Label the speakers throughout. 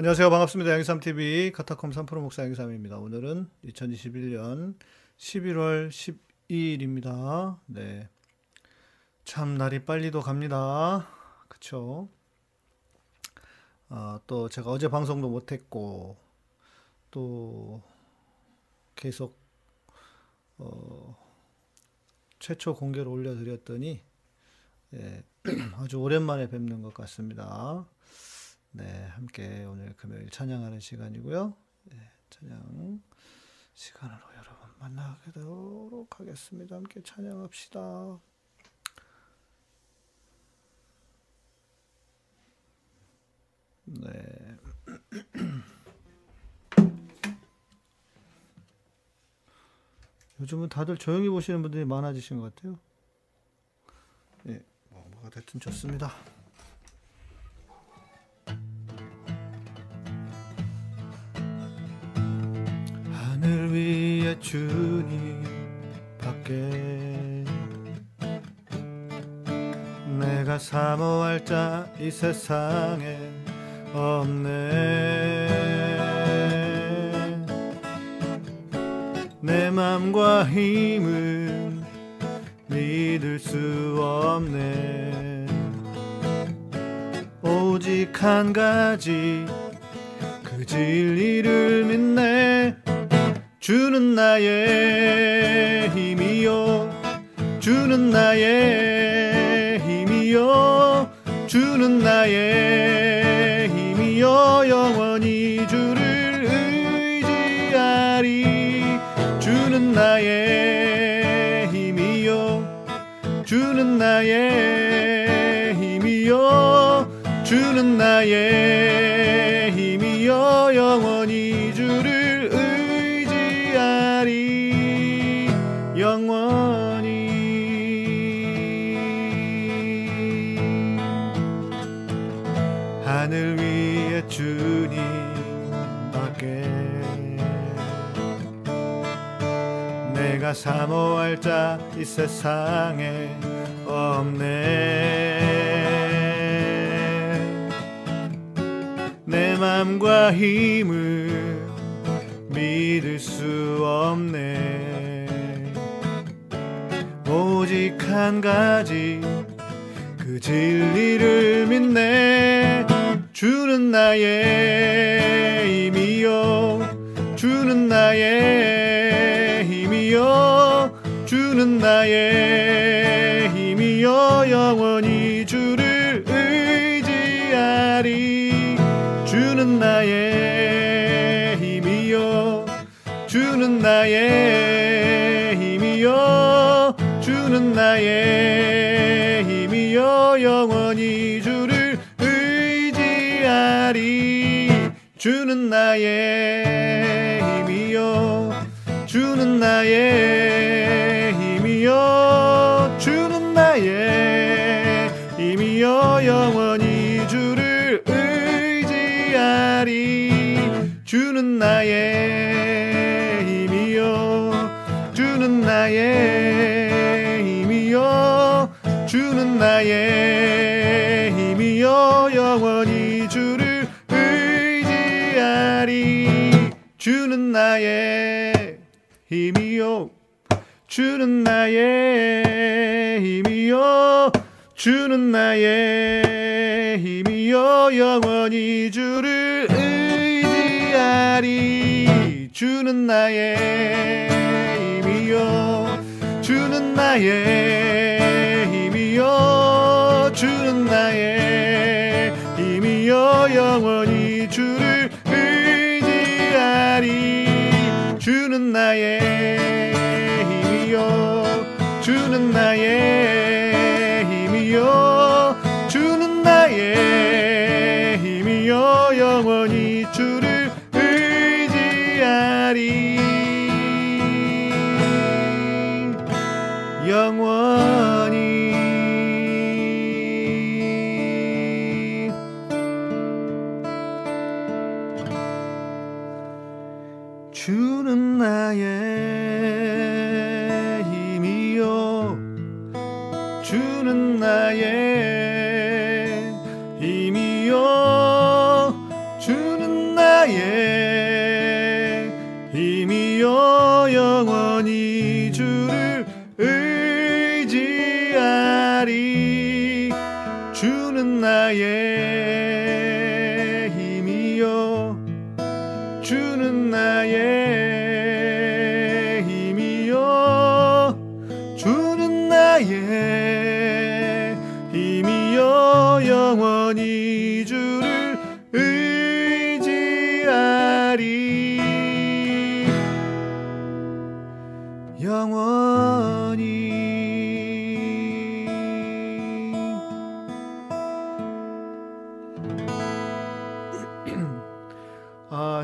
Speaker 1: 안녕하세요. 반갑습니다. 양삼TV 카타콤 3프로 목사 양삼입니다. 오늘은 2021년 11월 12일입니다. 네. 참, 날이 빨리도 갑니다. 그쵸? 아, 또 제가 어제 방송도 못했고, 또 계속, 어, 최초 공개를 올려드렸더니, 예, 아주 오랜만에 뵙는 것 같습니다. 네, 함께 오늘 금요일 찬양하는 시간이고요. 네, 찬양 시간으로 여러분 만나게 되도록 하겠습니다. 함께 찬양합시다. 네. 요즘은 다들 조용히 보시는 분들이 많아지신 것 같아요. 예, 뭐, 뭐가 됐든 좋습니다. 하늘 위에 주님 밖에. 내가 사모할 자 이 세상에 없네. 내 맘과 힘은 믿을 수 없네. 오직 한 가지 그 진리를 믿네 주는 나의 힘이요. 주는 나의 힘이요. 주는 나의 힘이요. 영원히 주를 의지하리. 주는 나의 힘이요. 주는 나의 힘이요. 주는 나의 힘이요. 영원히 내가 사모할 자 이 세상에 없네. 내 맘과 힘을 믿을 수 없네. 오직 한 가지 그 진리를 믿네. 주는 나의 힘이요. 주는 나의 나의 힘이요 영원히 주를 의지하리. 주는 나의 힘이요 주는 나의 힘이요 주는 나의 힘이요 영원히 주를 의지하리. 주는 나의 힘이요 주는 나의 영원히 주를 의지하리. 주는 나의 힘이요. 주는 나의 힘이요. 주는 나의 힘이요. 영원히 주를 의지하리. 주는 나의 힘이요. 주는 나의 힘이요 주는 나의 힘이요 영원히 주를 의지하리. 주는 나의 힘이요 주는 나의 힘이요 주는 나의 힘이요 영원히 주를 의지하리. 주는 나의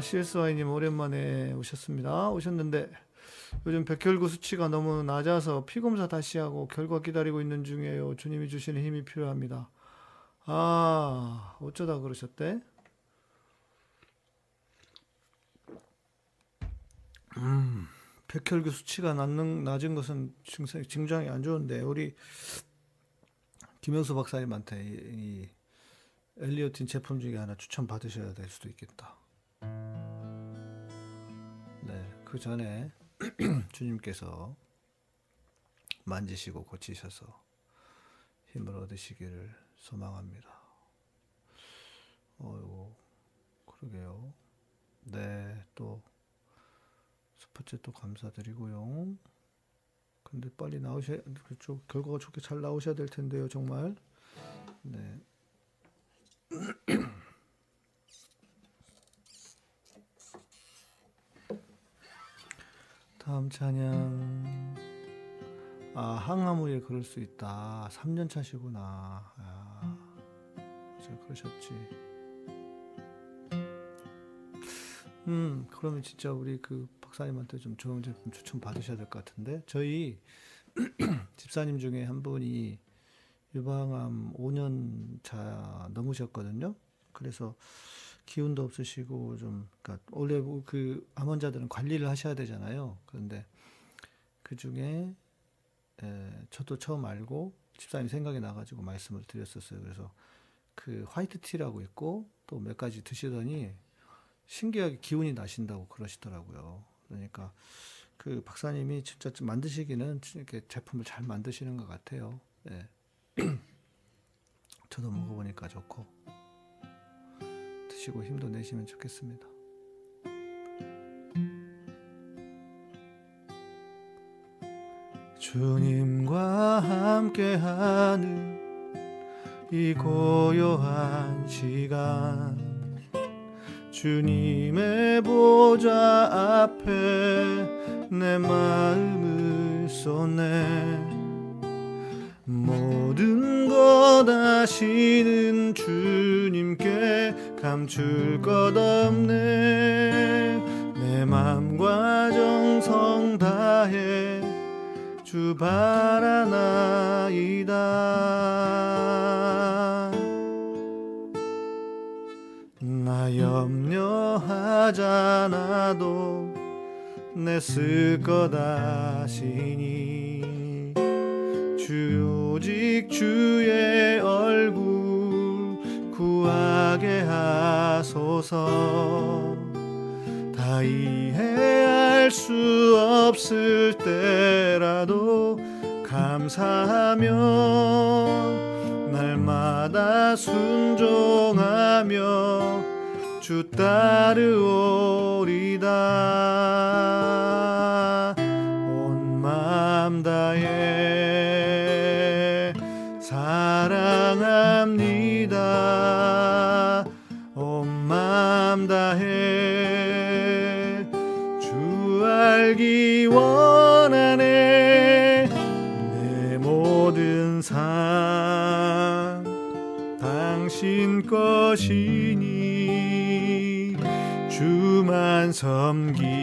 Speaker 1: CSY님 오랜만에 오셨습니다. 오셨는데 요즘 백혈구 수치가 너무 낮아서 피 검사 다시 하고 결과 기다리고 있는 중이에요. 주님이 주시는 힘이 필요합니다. 아, 어쩌다 그러셨대? 음, 백혈구 수치가 낮는, 낮은 것은 증상, 증상이 안 좋은데 우리 김영수 박사님한테 이, 이 엘리오틴 제품 중에 하나 추천 받으셔야 될 수도 있겠다. 네, 그 전에 주님께서 만지시고 고치셔서 힘을 얻으시기를 소망합니다. 어이구, 그러게요. 네, 또 스포츠 또 감사드리고요. 근데 빨리 나오셔야, 그쪽 결과가 좋게 잘 나오셔야 될 텐데요, 정말. 네. 다음 찬양. 아, 항아무에 그럴 수 있다. 3년 차시구나. 아, 저 그러셨지. 음, 그러면 진짜 우리 그 박사님한테 좀 좋은 제품 추천 받으셔야 될 것 같은데. 저희 집사님 중에 한 분이 유방암 5년 차 넘으셨거든요. 그래서 기운도 없으시고 좀 그러니까 원래 그 암 환자들은 관리를 하셔야 되잖아요. 그런데 그 중에 에, 저도 처음 알고 집사님 생각이 나가지고 말씀을 드렸었어요. 그래서 그 화이트 티라고 있고 또 몇 가지 드시더니 신기하게 기운이 나신다고 그러시더라고요. 그러니까 그 박사님이 진짜 좀 만드시기는 이렇게 제품을 잘 만드시는 것 같아요. 예. 저도 먹어보니까 좋고 드시고 힘도 내시면 좋겠습니다. 주님과 함께하는 이 고요한 시간 주님의 보좌 앞에 내 마음을 쏟네 모든 것 아시는 주님께 감출 것 없네. 내 맘과 정성 다해 주 바라나이다. 나 염려하잖아도 내 쓸 것 아시니. 주 오직 주의 얼굴 구하게 하소서. 다 이해할 수 없을 때라도 감사하며 날마다 순종하며 주 따르오리다 것이니 주만 섬기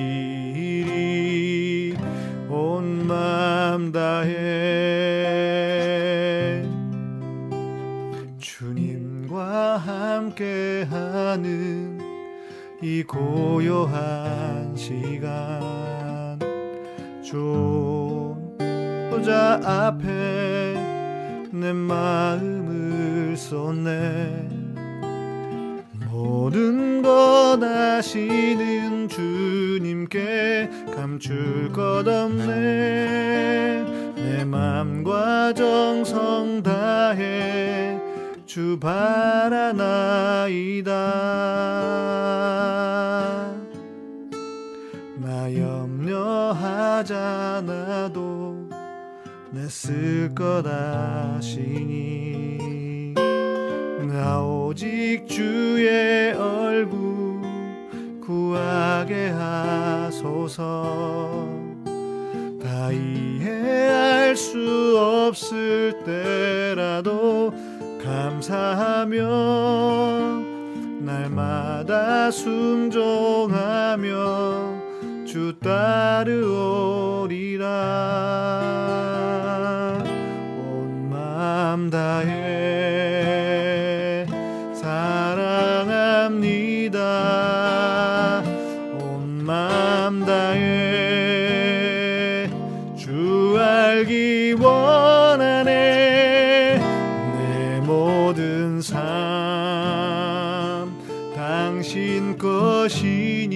Speaker 1: 당신 것이니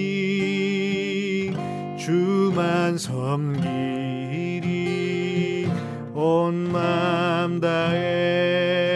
Speaker 1: 주만 섬기리 온 마음 다해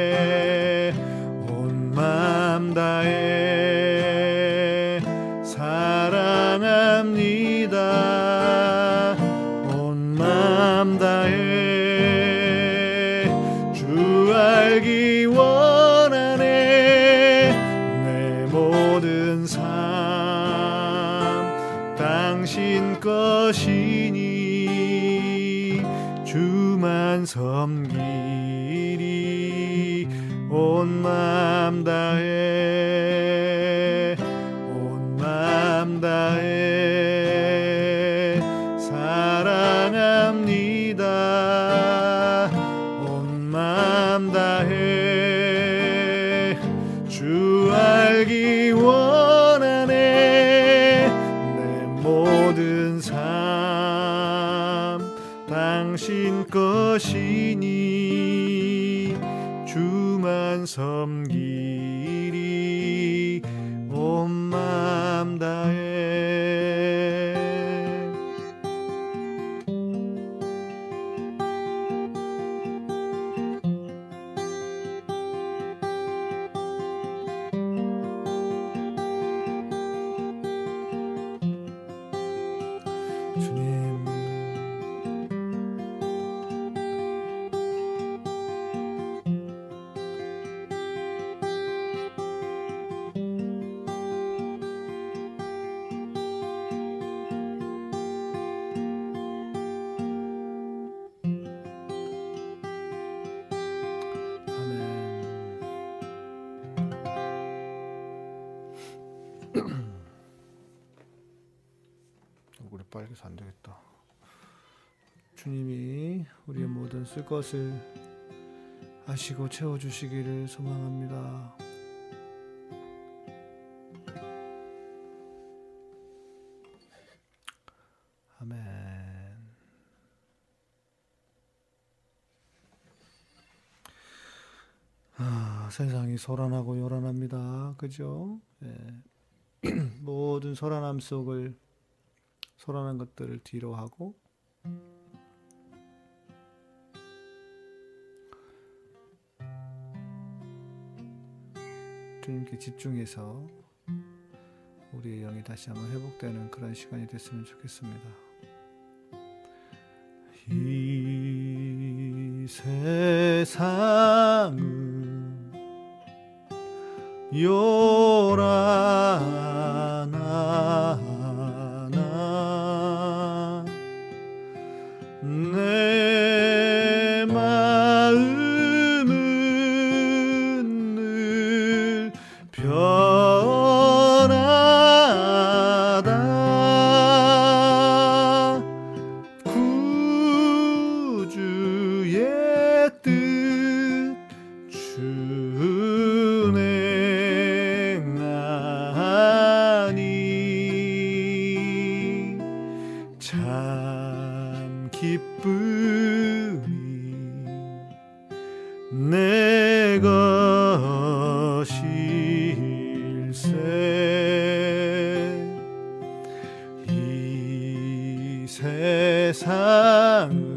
Speaker 1: 얼굴이 빨개서 안 되겠다. 주님이 우리의 모든 쓸 것을 아시고 채워 주시기를 소망합니다. 아멘. 아, 세상이 소란하고 요란합니다. 그죠? 예. 모든 소란함 속을 소란한 것들을 뒤로 하고 주님께 집중해서 우리의 영이 다시 한번 회복되는 그런 시간이 됐으면 좋겠습니다. 이 세상은 요란 이 세상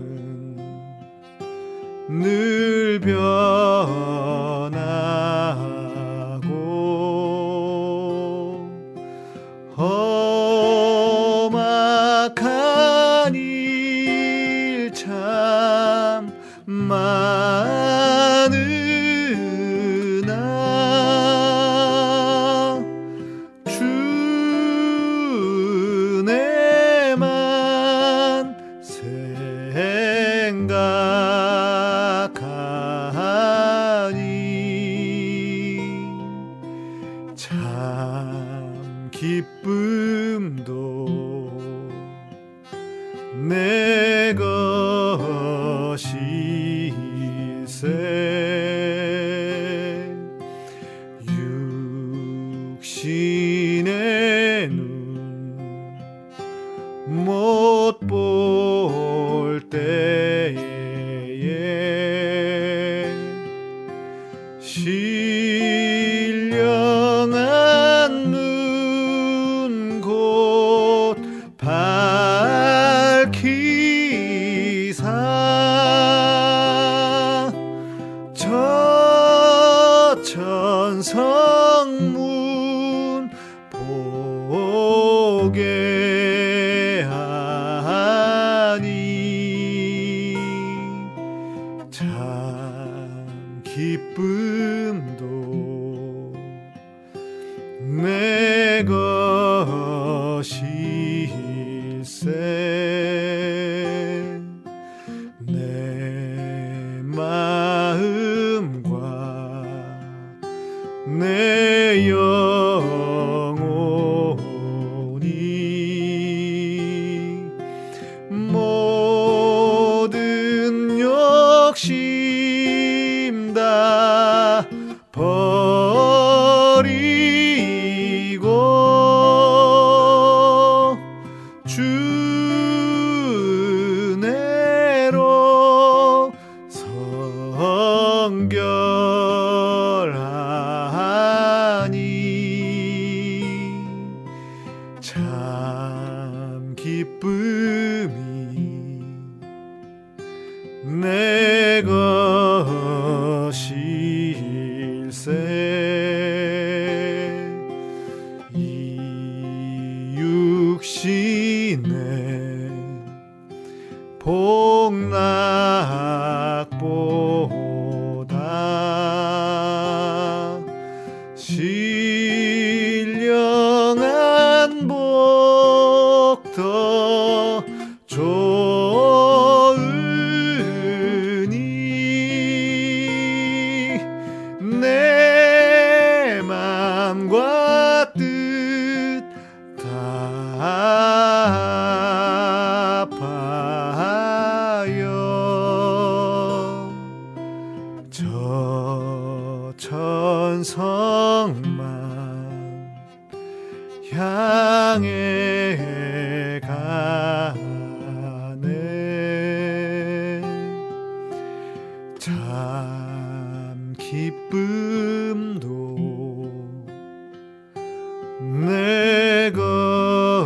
Speaker 1: 내 것일세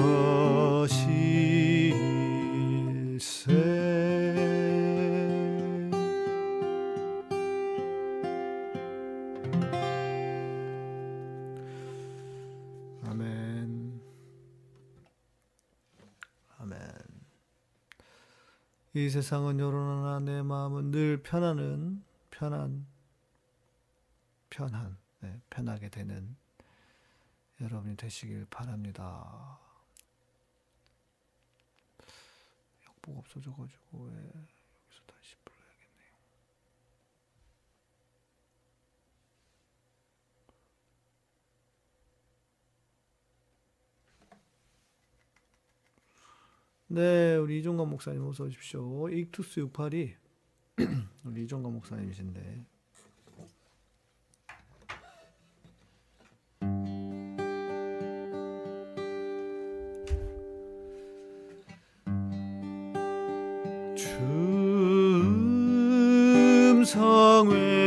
Speaker 1: 아멘. 아멘. 이 세상은 요런하나 내 마음은 늘 편안은 편안 편한 네, 편하게 되는 여러분이 되시길 바랍니다. 역복 없어져가지고 왜 여기서 다시 불러야겠네요. 네, 우리 이종관 목사님 어서 오십시오. 익투스 68이 우리 이종관 목사님이신데 춤성회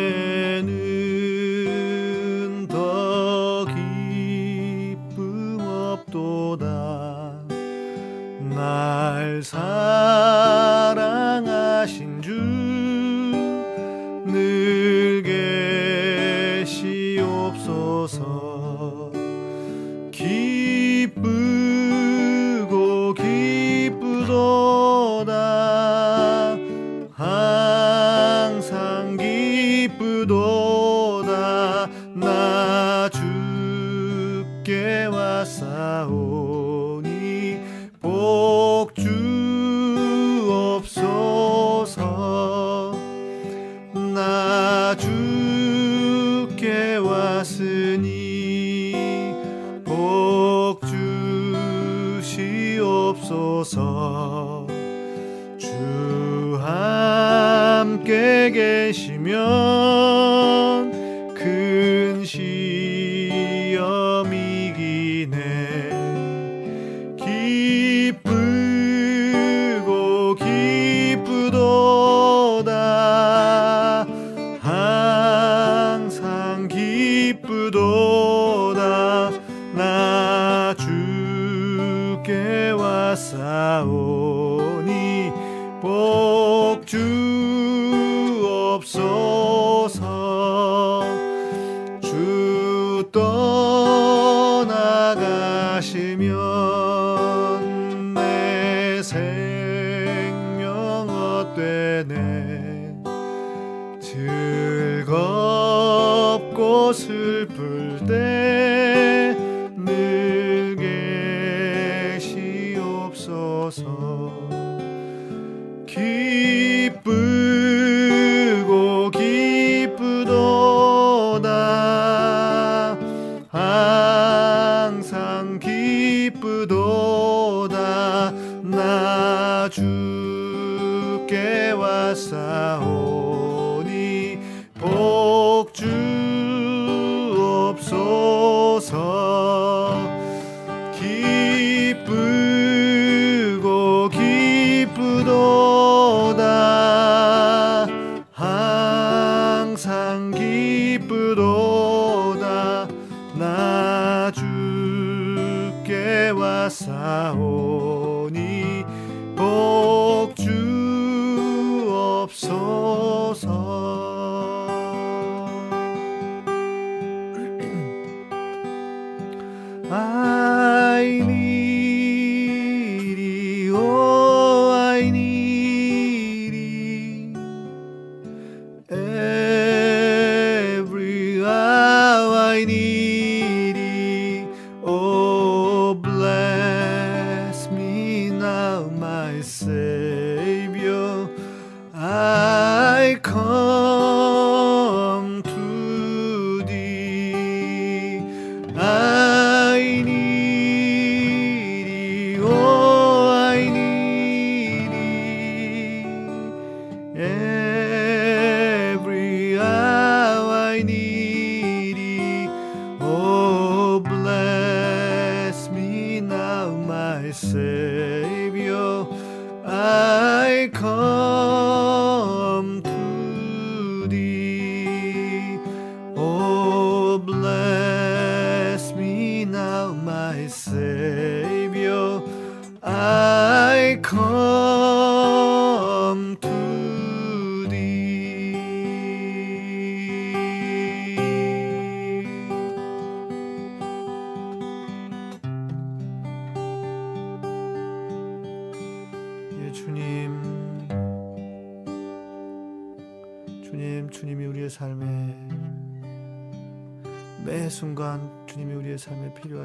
Speaker 1: abraça.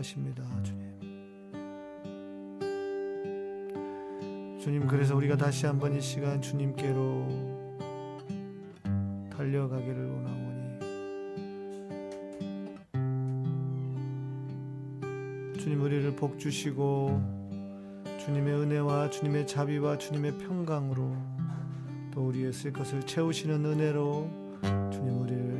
Speaker 1: 원하십니다, 주님. 주님, 그래서 우리가 다시 한번 이 시간 주님께로 달려가기를 원하오니. 주님, 우리를 복 주시고 주님의 은혜와 주님의 자비와 주님의 평강으로 또 우리의 쓸 것을 채우시는 은혜로 주님 우리를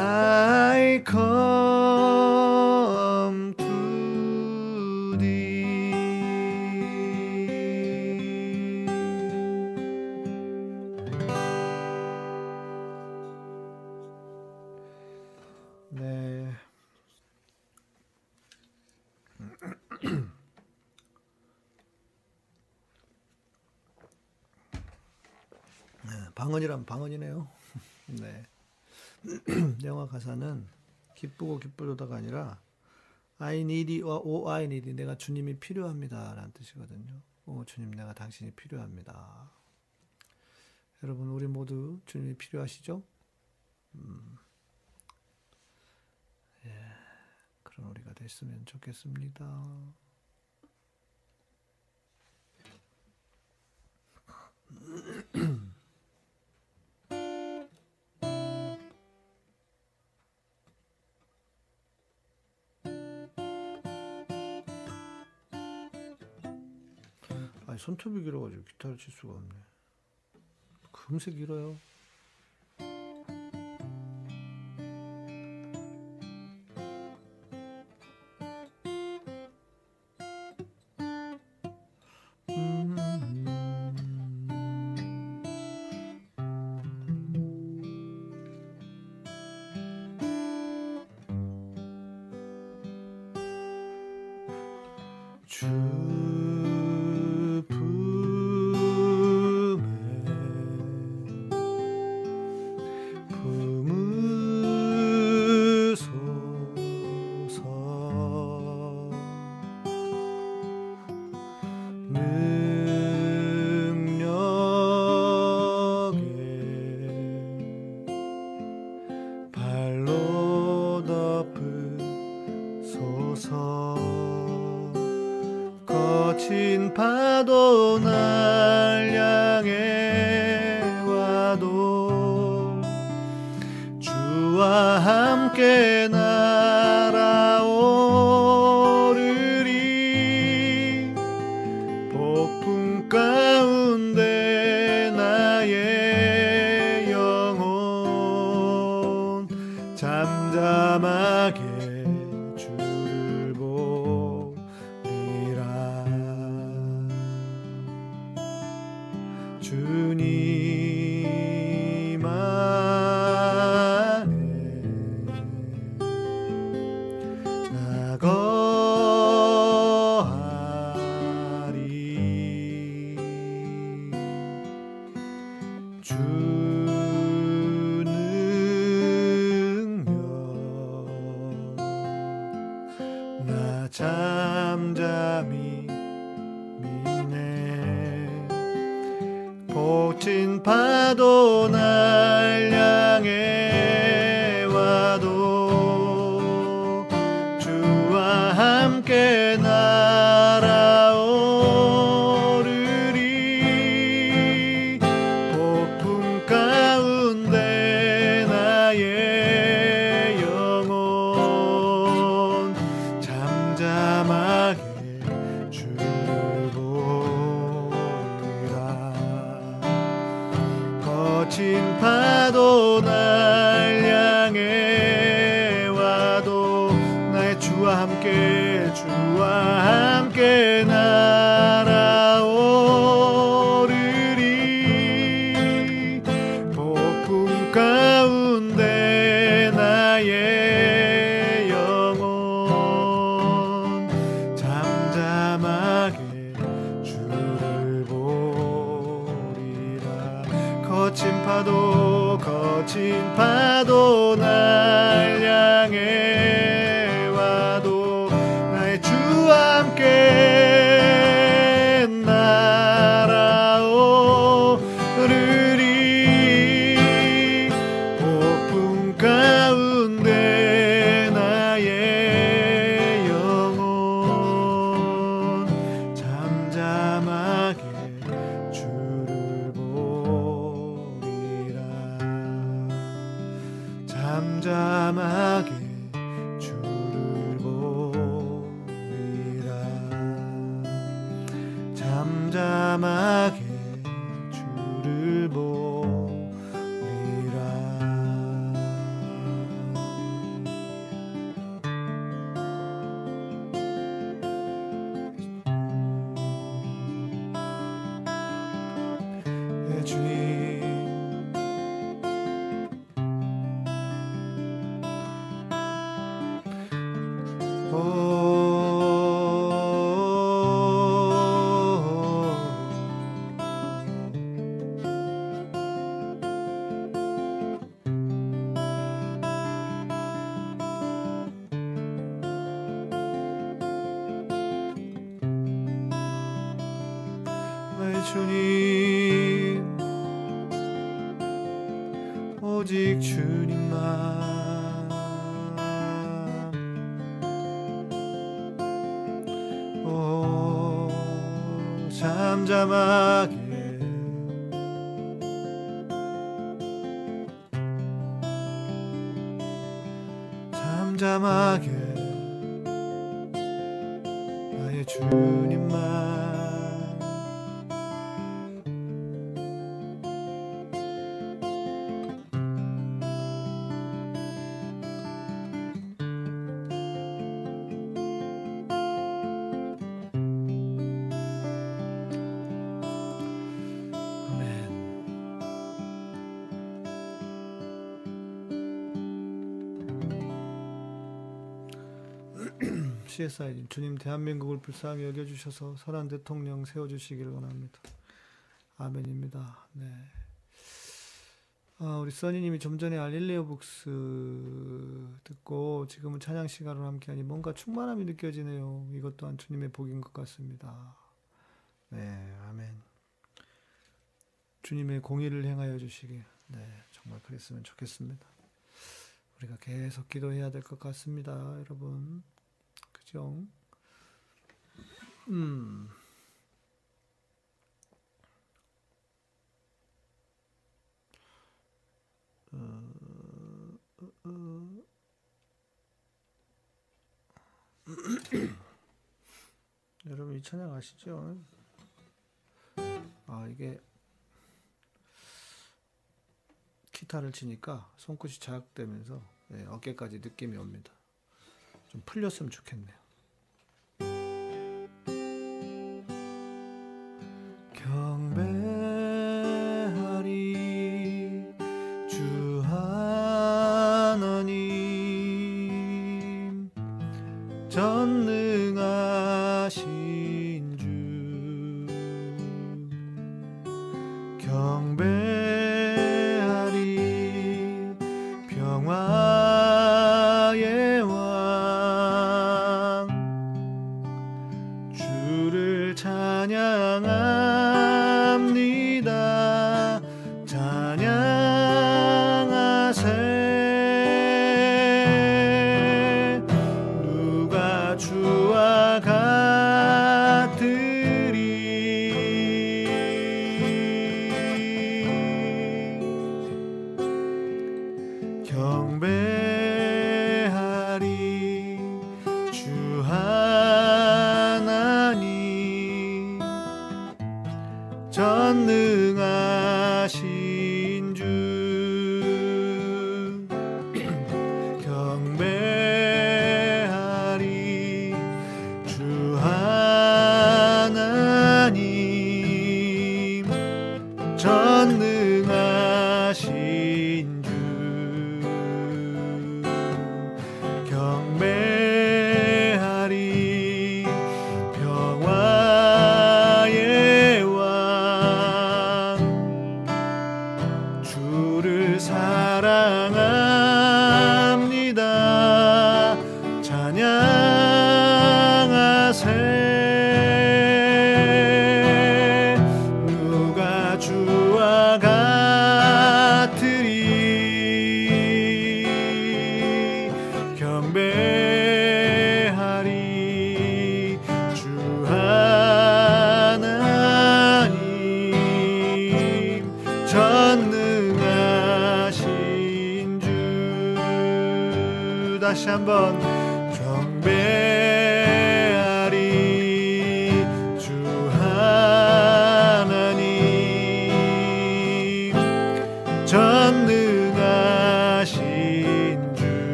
Speaker 1: I come to thee 네. 네, 방언이란 방언이네요. 네. 영화 가사는 기쁘고 기쁘도다가 아니라 I need you, oh I need you. 내가 주님이 필요합니다 라는 뜻이거든요. 오 주님 내가 당신이 필요합니다. 여러분 우리 모두 주님이 필요하시죠? 음. 예, 그런 우리가 됐으면 좋겠습니다. 손톱이 길어가지고 기타를 칠 수가 없네. 금세 길어요. 주님. 오직 주님만. 오 잠잠하게 CSI님 주님 대한민국을 불쌍히 여겨주셔서 선한 대통령 세워주시기를 원합니다. 아멘입니다. 네. 아, 우리 써니님이 좀 전에 알릴레오 북스 듣고 지금은 찬양 시간으로 함께하니 뭔가 충만함이 느껴지네요. 이것 또한 주님의 복인 것 같습니다. 네, 아멘. 주님의 공의를 행하여 주시길. 네, 정말 그랬으면 좋겠습니다. 우리가 계속 기도해야 될 것 같습니다, 여러분. 그죠? 음. 어, 어, 어. 여러분 이 찬양 아시죠? 아 이게 기타를 치니까 손끝이 자극되면서 예, 어깨까지 느낌이 옵니다. 좀 풀렸으면 좋겠네요.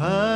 Speaker 1: have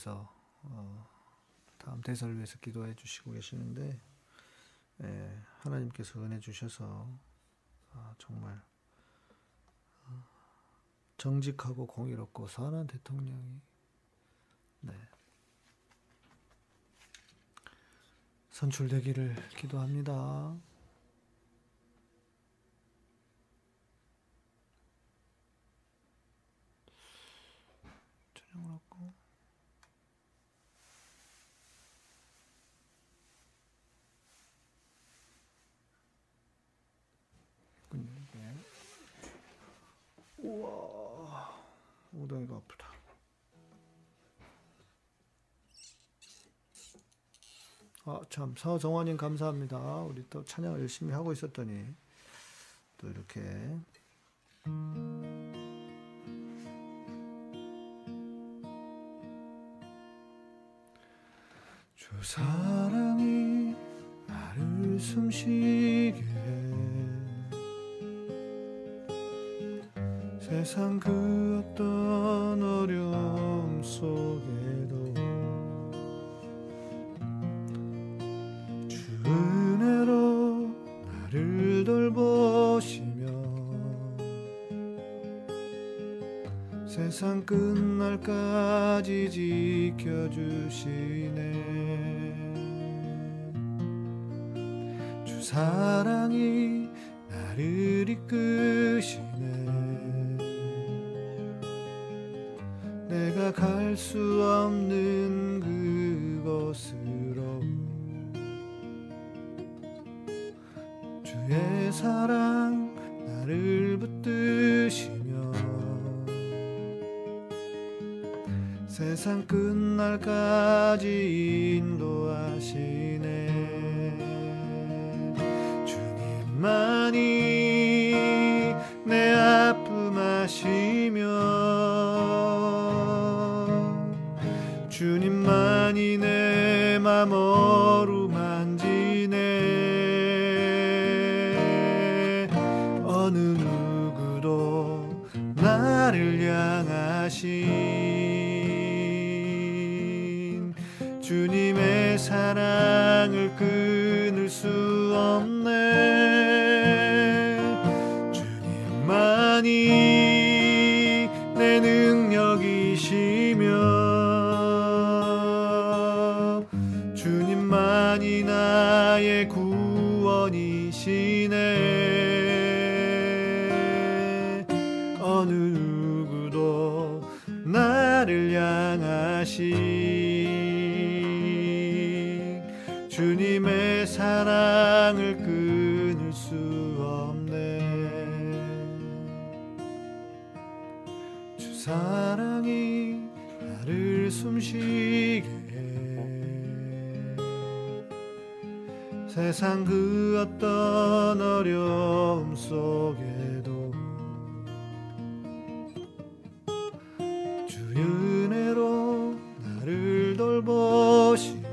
Speaker 1: 위해서 어, 다음 대사를 위해서 기도해 주시고 계시는데 예, 하나님께서 은혜 주셔서 아, 정말 어, 정직하고 공의롭고 선한 대통령이 네. 선출되기를 기도합니다. 저녁으로 우와 엉덩이가 아프다. 아참 서정원님 감사합니다. 우리 또 찬양 열심히 하고 있었더니 또 이렇게. 주 사랑이 나를 숨쉬게 세상 그 어떤 어려움 속에도 주 은혜로 나를 돌보시며 세상 끝날까지 지켜주시네. 주 사랑이 나를 이끄시 갈 수 없는 그곳으로. 주의 사랑 나를 붙드시며 세상 끝날까지 인도하시네. 주님만이 내 아픔 아시 세상 그 어떤 어려움 속에도 주 은혜로 나를 돌보시며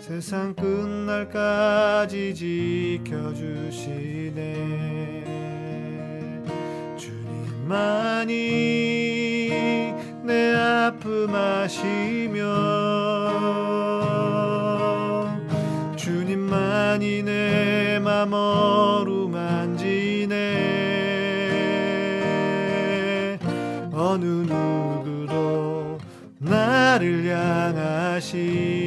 Speaker 1: 세상 끝날까지 지켜주시네. 주님만이 내 아픔 아시며 내맘 어루만지네 어느 누구도 나를 향하신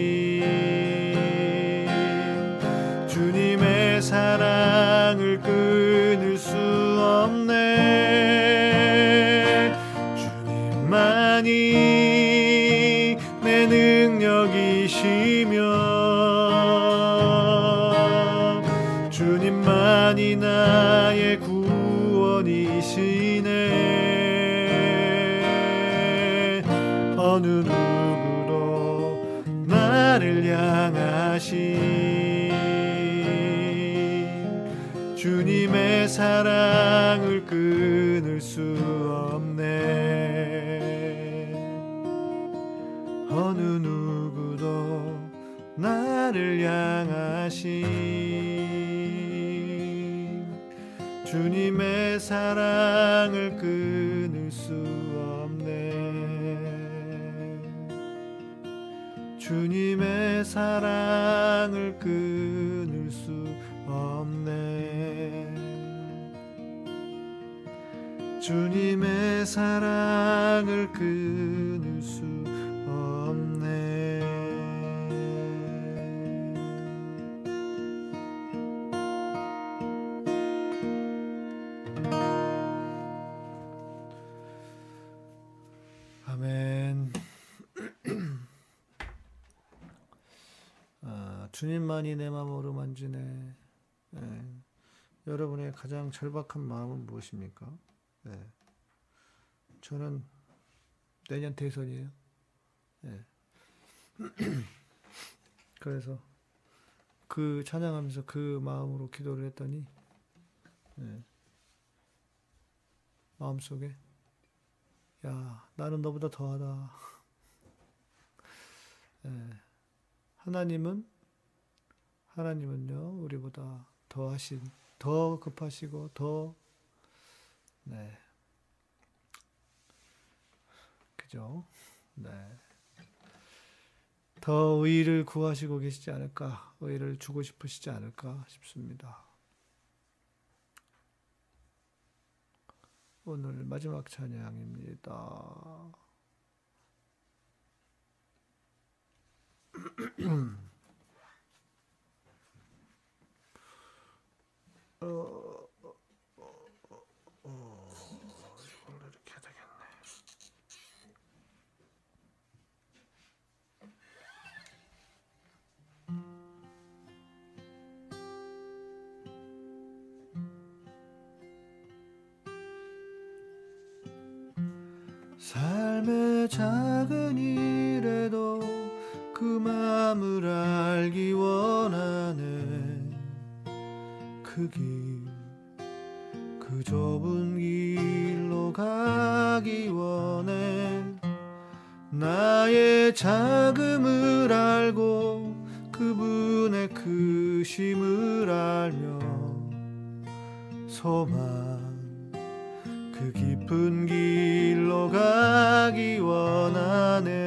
Speaker 1: 사랑을 끊을 수 없네. 주님의 사랑을 끊을 주님만이 내 마음으로 만지네. 예. 여러분의 가장 절박한 마음은 무엇입니까? 예. 저는 내년 대선이에요. 예. 그래서 그 찬양하면서 그 마음으로 기도를 했더니 예, 마음속에 야 나는 너보다 더하다. 예, 하나님은 하나님은요 우리보다 더 하신 더 급하시고 더 네. 그죠? 네. 더 의를 구하시고 계시지 않을까, 의를 주고 싶으시지 않을까 싶습니다. 오늘 마지막 찬양입니다. 어, 이걸로 이렇게 해야 되겠네. 삶의 작은 일에도 그 마음을 알기 원하네 그 길, 그 좁은 길로 가기 원해. 나의 자금을 알고 그분의 크심을 알며 소망 그 깊은 길로 가기 원하네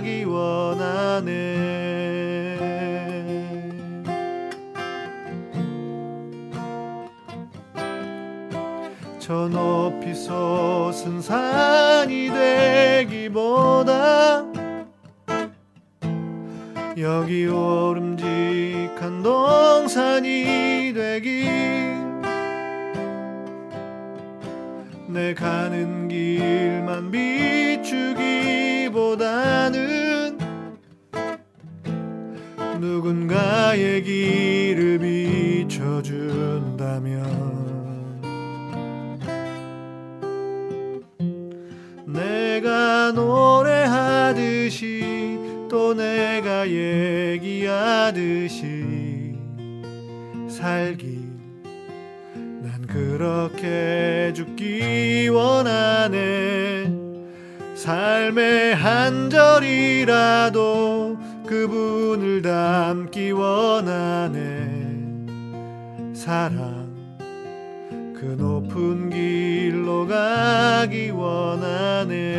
Speaker 1: 가기 원하네 저 높이 솟은 산이 되기보다 여기 오름직한 동산이 되길 내 가는 길만 비 누군가의 길을 비춰준다면 내가 노래하듯이 또 내가 얘기하듯이 살기. 난 그렇게 죽기 원하네. 삶의 한 절이라도 그분을 닮기 원하네. 사랑 그 높은 길로 가기 원하네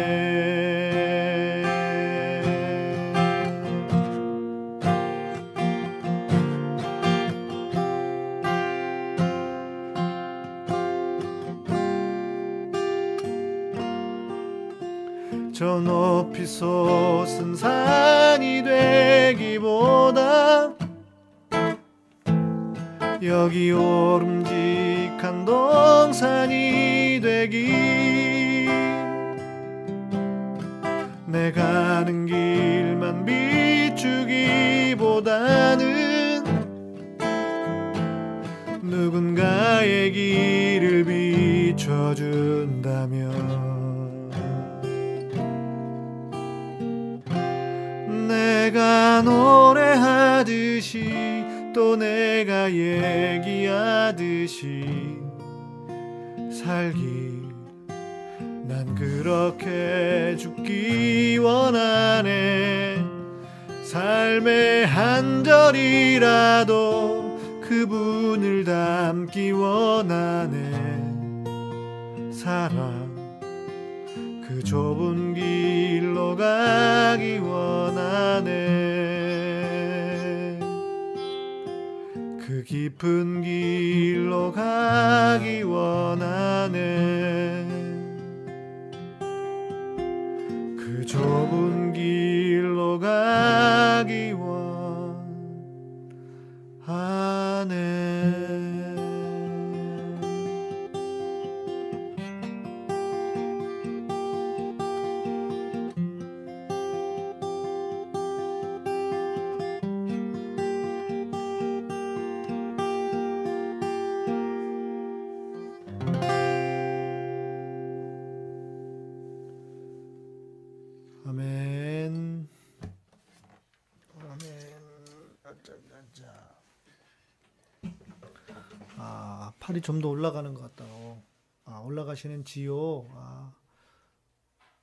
Speaker 1: 팔이 좀 더 올라가는 것 같다. 어. 아, 올라가시는 지요. 아,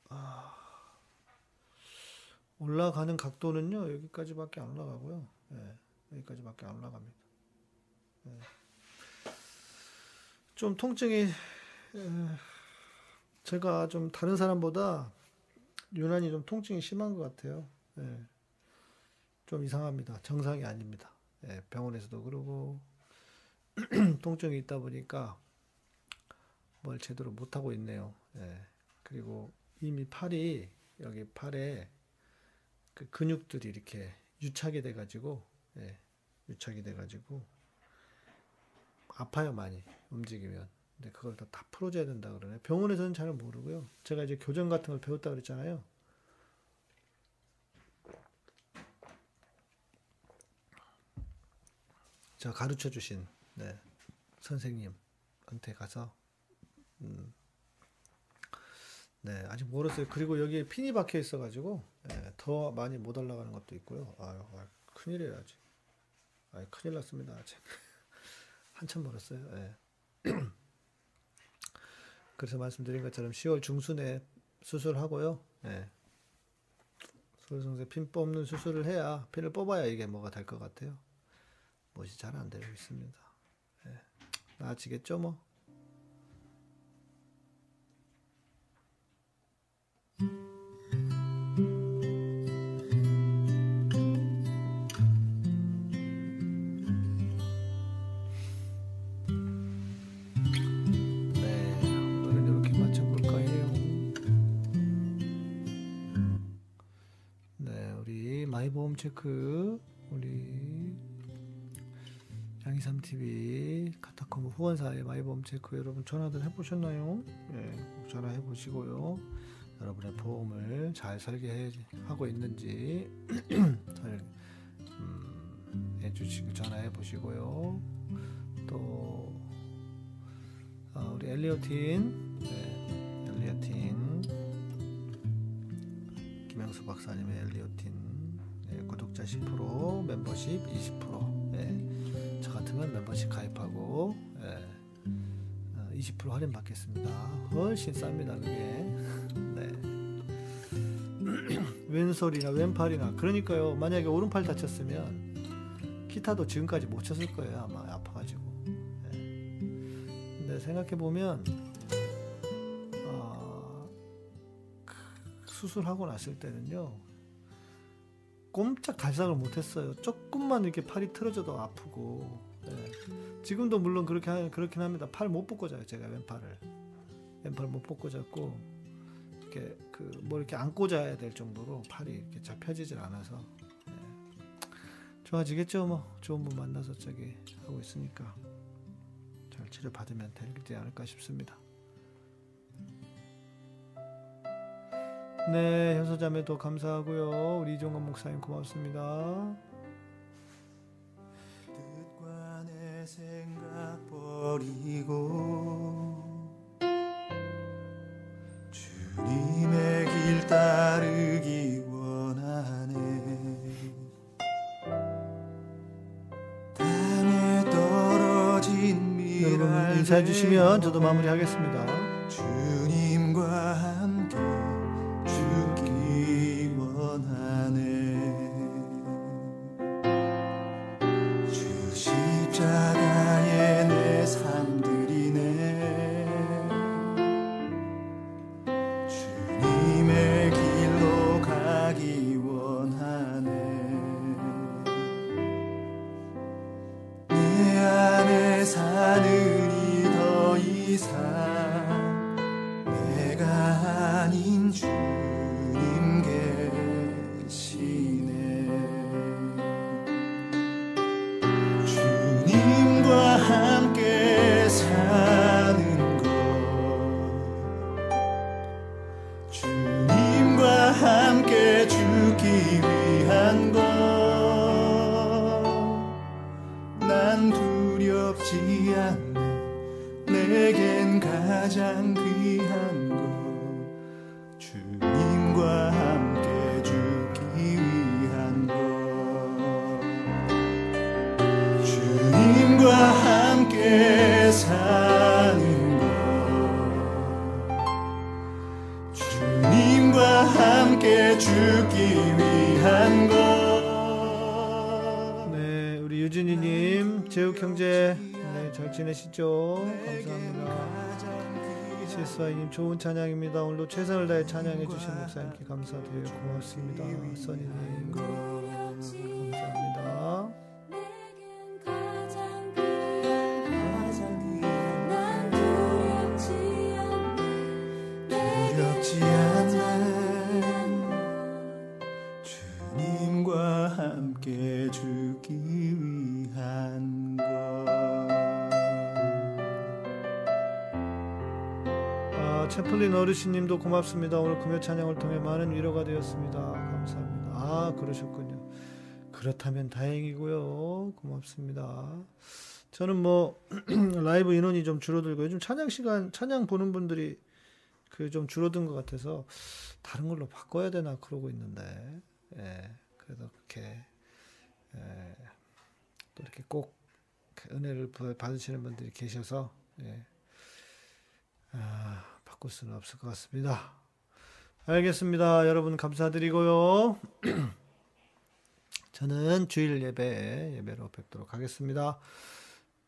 Speaker 1: 아, 올라가는 각도는요, 여기까지밖에 안 올라가고요. 예, 여기까지밖에 안 올라갑니다. 예. 좀 통증이, 에, 제가 좀 다른 사람보다 유난히 좀 통증이 심한 것 같아요. 예. 좀 이상합니다. 정상이 아닙니다. 예, 병원에서도 그러고 통증이 있다 보니까 뭘 제대로 못 하고 있네요. 예. 그리고 이미 팔이 여기 팔에 그 근육들이 이렇게 유착이 돼가지고 예, 유착이 돼가지고 아파요 많이 움직이면. 근데 그걸 다, 다 풀어줘야 된다 그러네. 병원에서는 잘 모르고요. 제가 이제 교정 같은 걸 배웠다 그랬잖아요. 저 가르쳐 주신 네, 선생님한테 가서 음, 네 아직 모르겠어요. 그리고 여기에 핀이 박혀 있어가지고 네, 더 많이 못 올라가는 것도 있고요. 아유, 아유 큰일이에요. 아 큰일 났습니다 아직. 한참 멀었어요. 네. 그래서 말씀드린 것처럼 10월 중순에 수술하고요. 네. 소유성세 핀 뽑는 수술을 해야 핀을 뽑아야 이게 뭐가 될 것 같아요. 못이 잘 안 되고 있습니다. 네. 나아지겠죠 뭐. 네. 네, 마이보험 체크, 우리 양이삼 TV 카타콤 후원사의 마이보험 체크 여러분 전화들 해보셨나요? 네, 꼭 전화해 보시고요. 여러분의 보험을 잘 설계하고 있는지 잘 음, 해주시고 전화해 보시고요. 또 아, 우리 엘리오틴, 네, 엘리오틴 김영수 박사님의 엘리오틴 네, 구독자 10% 멤버십 20% 네, 저 같으면 멤버십 가입하고 네, 어, 20% 할인 받겠습니다. 훨씬 쌉니다 그게. 네. 왼손이나 왼팔이나 그러니까요. 만약에 오른팔 다쳤으면 기타도 지금까지 못 쳤을 거예요 아마 아파가지고. 네. 근데 생각해 보면 어, 수술하고 났을 때는요 꼼짝 달싹을 못했어요. 조금만 이렇게 팔이 틀어져도 아프고 예. 지금도 물론 그렇게 하- 그렇긴 합니다. 팔 못 뽑고 자요 제가 왼팔을 왼팔 못 뽑고 잡고 이렇게 그 뭐 이렇게 안고 자야 될 정도로 팔이 이렇게 잘 펴지질 않아서 예. 좋아지겠죠 뭐 좋은 분 만나서 저기 하고 있으니까 잘 치료 받으면 되지 않을까 싶습니다. 네, 현소자매도 감사하고요. 우리 이종건 목사님 고맙습니다.
Speaker 2: 버리고 주님의 길 따르기 원하네 땅에 떨어진
Speaker 1: 여러분
Speaker 2: 미랄
Speaker 1: 인사해 주시면 저도 마무리하겠습니다. 좋은 찬양입니다. 오늘도 최선을 다해 찬양해 주신 목사님께 감사드려요. 고맙습니다. 써니님 감사합니다. 어르신님도 고맙습니다. 오늘 금요 찬양을 통해 많은 위로가 되었습니다. 감사합니다. 아, 그러셨군요. 그렇다면 다행이고요. 고맙습니다. 저는 뭐 라이브 인원이 좀 줄어들고 요즘 찬양 시간 찬양 보는 분들이 그 좀 줄어든 것 같아서 다른 걸로 바꿔야 되나 그러고 있는데 예, 그래도 그렇게 예, 또 이렇게 꼭 은혜를 받으시는 분들이 계셔서 예, 아, 바꿀 수는 없을 것 같습니다. 알겠습니다. 여러분 감사드리고요. 저는 주일 예배 예배로 뵙도록 하겠습니다.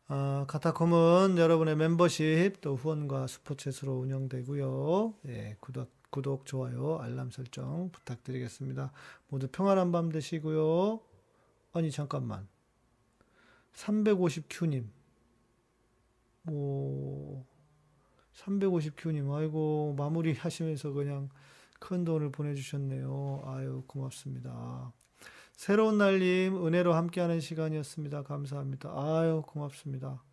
Speaker 1: 아, 카타콤은 여러분의 멤버십 또 후원과 스포츠로 운영되고요. 예, 구독, 구독, 좋아요, 알람 설정 부탁드리겠습니다. 모두 평안한 밤 되시고요. 아니 잠깐만. 350Q님. 오. 350Q님, 아이고, 마무리 하시면서 그냥 큰 돈을 보내주셨네요. 아유, 고맙습니다. 새로운 날님, 은혜로 함께하는 시간이었습니다. 감사합니다. 아유, 고맙습니다.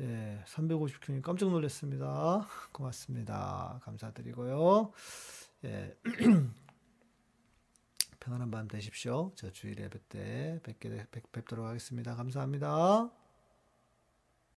Speaker 1: 예, 350Q님 깜짝 놀랐습니다. 고맙습니다. 감사드리고요. 예. 평안한 밤 되십시오. 저 주일 예배 때 뵙게, 뵙, 뵙도록 하겠습니다. 감사합니다.